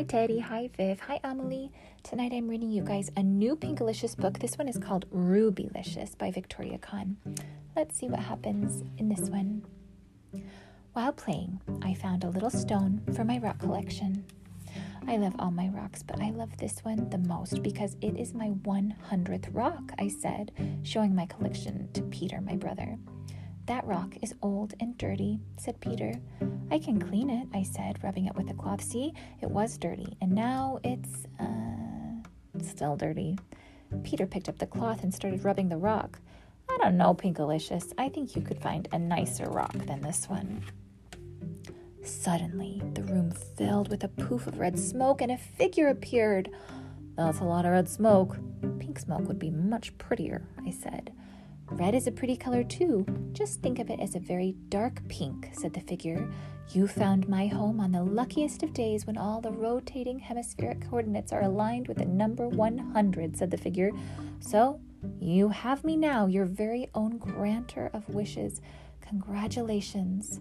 Hi Teddy, hi Viv, hi Emily. Tonight I'm reading you guys a new Pinkalicious book. This one is called Rubylicious by Victoria Kann. Let's see what happens in this one. While playing, I found a little stone for my rock collection. I love all my rocks, but I love this one the most because it is my 100th rock, I said, showing my collection to Peter, my brother. That rock is old and dirty, said Peter. I can clean it, I said, rubbing it with a cloth. See, it was dirty, and now it's, uh, still dirty. Peter picked up the cloth and started rubbing the rock. I don't know, Pinkalicious. I think you could find a nicer rock than this one. Suddenly, the room filled with a poof of red smoke and a figure appeared. That's a lot of red smoke. Pink smoke would be much prettier, I said. Red is a pretty color too. Just think of it as a very dark pink, said the figure. You found my home on the luckiest of days when all the rotating hemispheric coordinates are aligned with the number 100, said the figure. So, you have me now, your very own granter of wishes. Congratulations.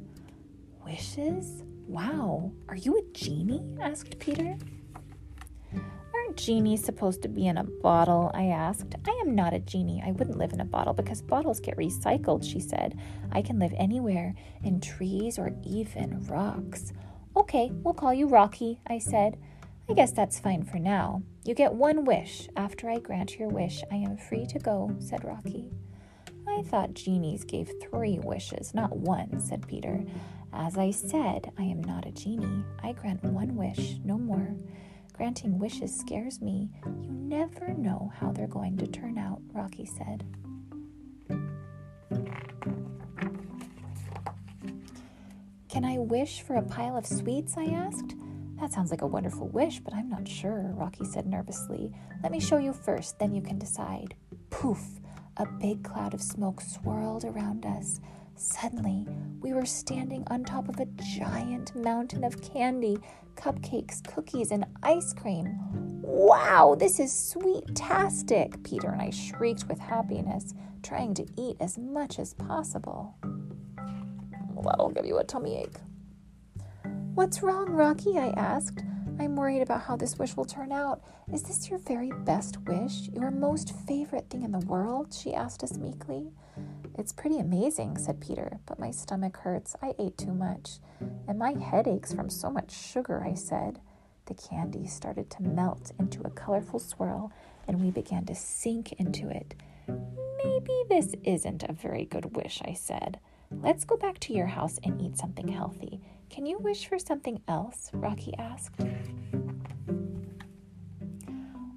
Wishes? Wow, are you a genie? asked Peter. Aren't genies supposed to be in a bottle? I asked. I am not a genie. I wouldn't live in a bottle because bottles get recycled, she said. I can live anywhere, in trees or even rocks. Okay, we'll call you Rocky, I said. I guess that's fine for now. You get one wish. After I grant your wish, I am free to go, said Rocky. I thought genies gave three wishes, not one, said Peter. As I said, I am not a genie. I grant one wish, no more. Granting wishes scares me. You never know how they're going to turn out, Rocky said. Can I wish for a pile of sweets? I asked. That sounds like a wonderful wish, but I'm not sure, Rocky said nervously. Let me show you first, then you can decide. Poof! A big cloud of smoke swirled around us. Suddenly, we were standing on top of a giant mountain of candy, cupcakes, cookies, and ice cream. Wow, this is sweet-tastic! Peter and I shrieked with happiness, trying to eat as much as possible. Well, that'll give you a tummy ache. What's wrong, Rocky? I asked. I'm worried about how this wish will turn out. Is this your very best wish? Your most favorite thing in the world? She asked us meekly. It's pretty amazing, said Peter, but my stomach hurts. I ate too much. And my head aches from so much sugar, I said. The candy started to melt into a colorful swirl, and we began to sink into it. Maybe this isn't a very good wish, I said. Let's go back to your house and eat something healthy. Can you wish for something else? Rocky asked.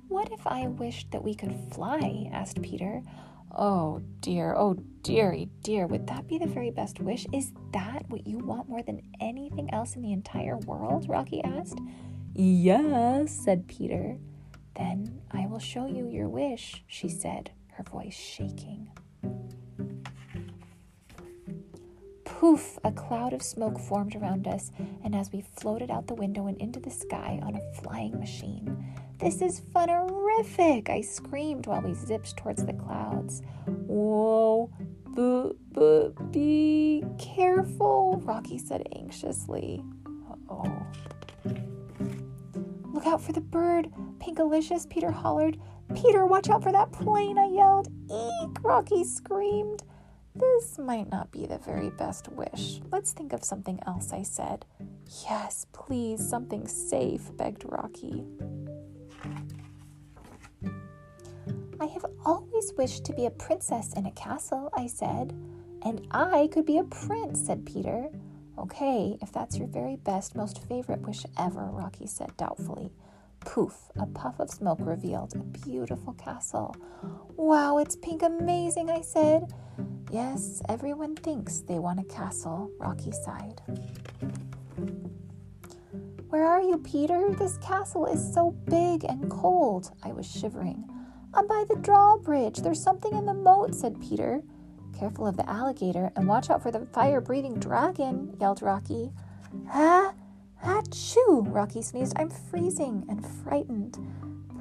What if I wished that we could fly? asked Peter. Oh dear, oh dearie dear, would that be the very best wish? Is that what you want more than anything else in the entire world? Rocky asked. Yes, said Peter. Then I will show you your wish, she said, her voice shaking. Poof! A cloud of smoke formed around us, and as we floated out the window and into the sky on a flying machine, this is funerific! I screamed while we zipped towards the clouds. Whoa, b- b- be careful, Rocky said anxiously. oh. Look out for the bird, Pinkalicious, Peter hollered. Peter, watch out for that plane, I yelled. Eek, Rocky screamed. This might not be the very best wish. Let's think of something else, I said. Yes, please, something safe, begged Rocky. I have always wished to be a princess in a castle, I said. And I could be a prince, said Peter. Okay, if that's your very best, most favorite wish ever, Rocky said doubtfully. Poof, a puff of smoke revealed a beautiful castle. Wow, it's pink amazing, I said. Yes, everyone thinks they want a castle, Rocky sighed. Where are you, Peter? This castle is so big and cold. I was shivering. I'm by the drawbridge. There's something in the moat, said Peter. Careful of the alligator and watch out for the fire breathing dragon, yelled Rocky. Ah, achoo! Rocky sneezed. I'm freezing and frightened.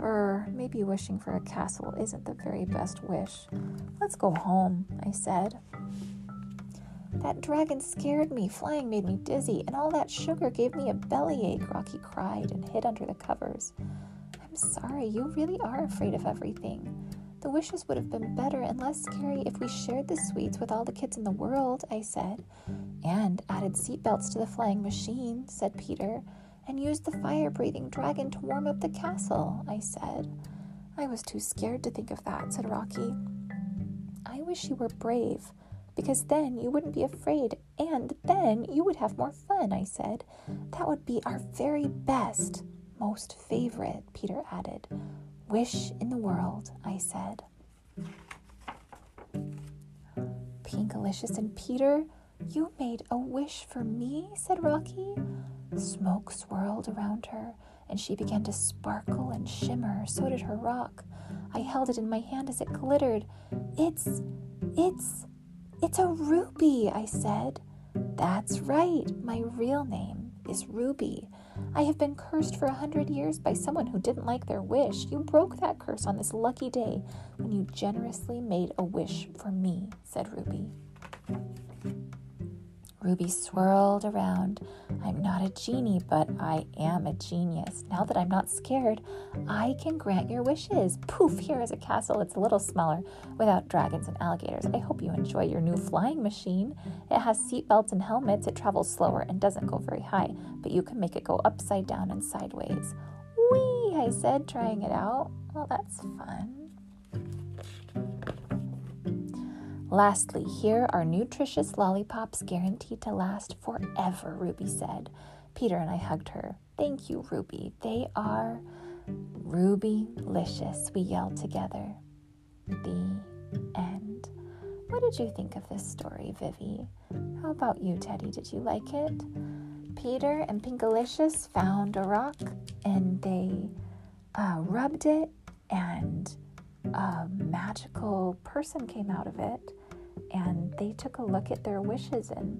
Brr, maybe wishing for a castle isn't the very best wish. Let's go home, I said. That dragon scared me, flying made me dizzy, and all that sugar gave me a bellyache, Rocky cried and hid under the covers. I'm sorry, you really are afraid of everything. The wishes would have been better and less scary if we shared the sweets with all the kids in the world, I said. And added seatbelts to the flying machine, said Peter, and used the fire breathing dragon to warm up the castle, I said. I was too scared to think of that, said Rocky. I wish you were brave, because then you wouldn't be afraid, and then you would have more fun, I said. That would be our very best, most favorite, Peter added. Wish in the world, I said. Pinkalicious and Peter, you made a wish for me, said Rocky. Smoke swirled around her, and she began to sparkle and shimmer. So did her rock. I held it in my hand as it glittered. It's, it's, it's a ruby, I said. That's right, my real name is Ruby. I have been cursed for a hundred years by someone who didn't like their wish. You broke that curse on this lucky day when you generously made a wish for me, said Ruby. Ruby swirled around. I'm not a genie, but I am a genius. Now that I'm not scared, I can grant your wishes. Poof, here is a castle. It's a little smaller without dragons and alligators. I hope you enjoy your new flying machine. It has seatbelts and helmets. It travels slower and doesn't go very high, but you can make it go upside down and sideways. Whee, I said, trying it out. Well, that's fun. Lastly, here are nutritious lollipops guaranteed to last forever, Ruby said. Peter and I hugged her. Thank you, Ruby. They are Ruby-licious, we yelled together. The end. What did you think of this story, Vivi? How about you, Teddy? Did you like it? Peter and Pinkalicious found a rock and they uh, rubbed it, and a magical person came out of it and they took a look at their wishes and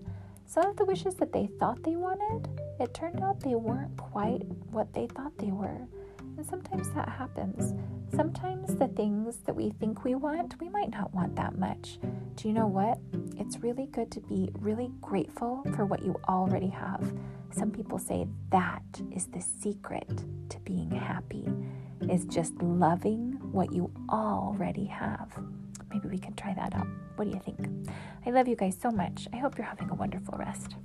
some of the wishes that they thought they wanted, it turned out they weren't quite what they thought they were. And sometimes that happens. Sometimes the things that we think we want, we might not want that much. Do you know what? It's really good to be really grateful for what you already have. Some people say that is the secret to being happy, is just loving what you already have. Maybe we can try that out. What do you think? I love you guys so much. I hope you're having a wonderful rest.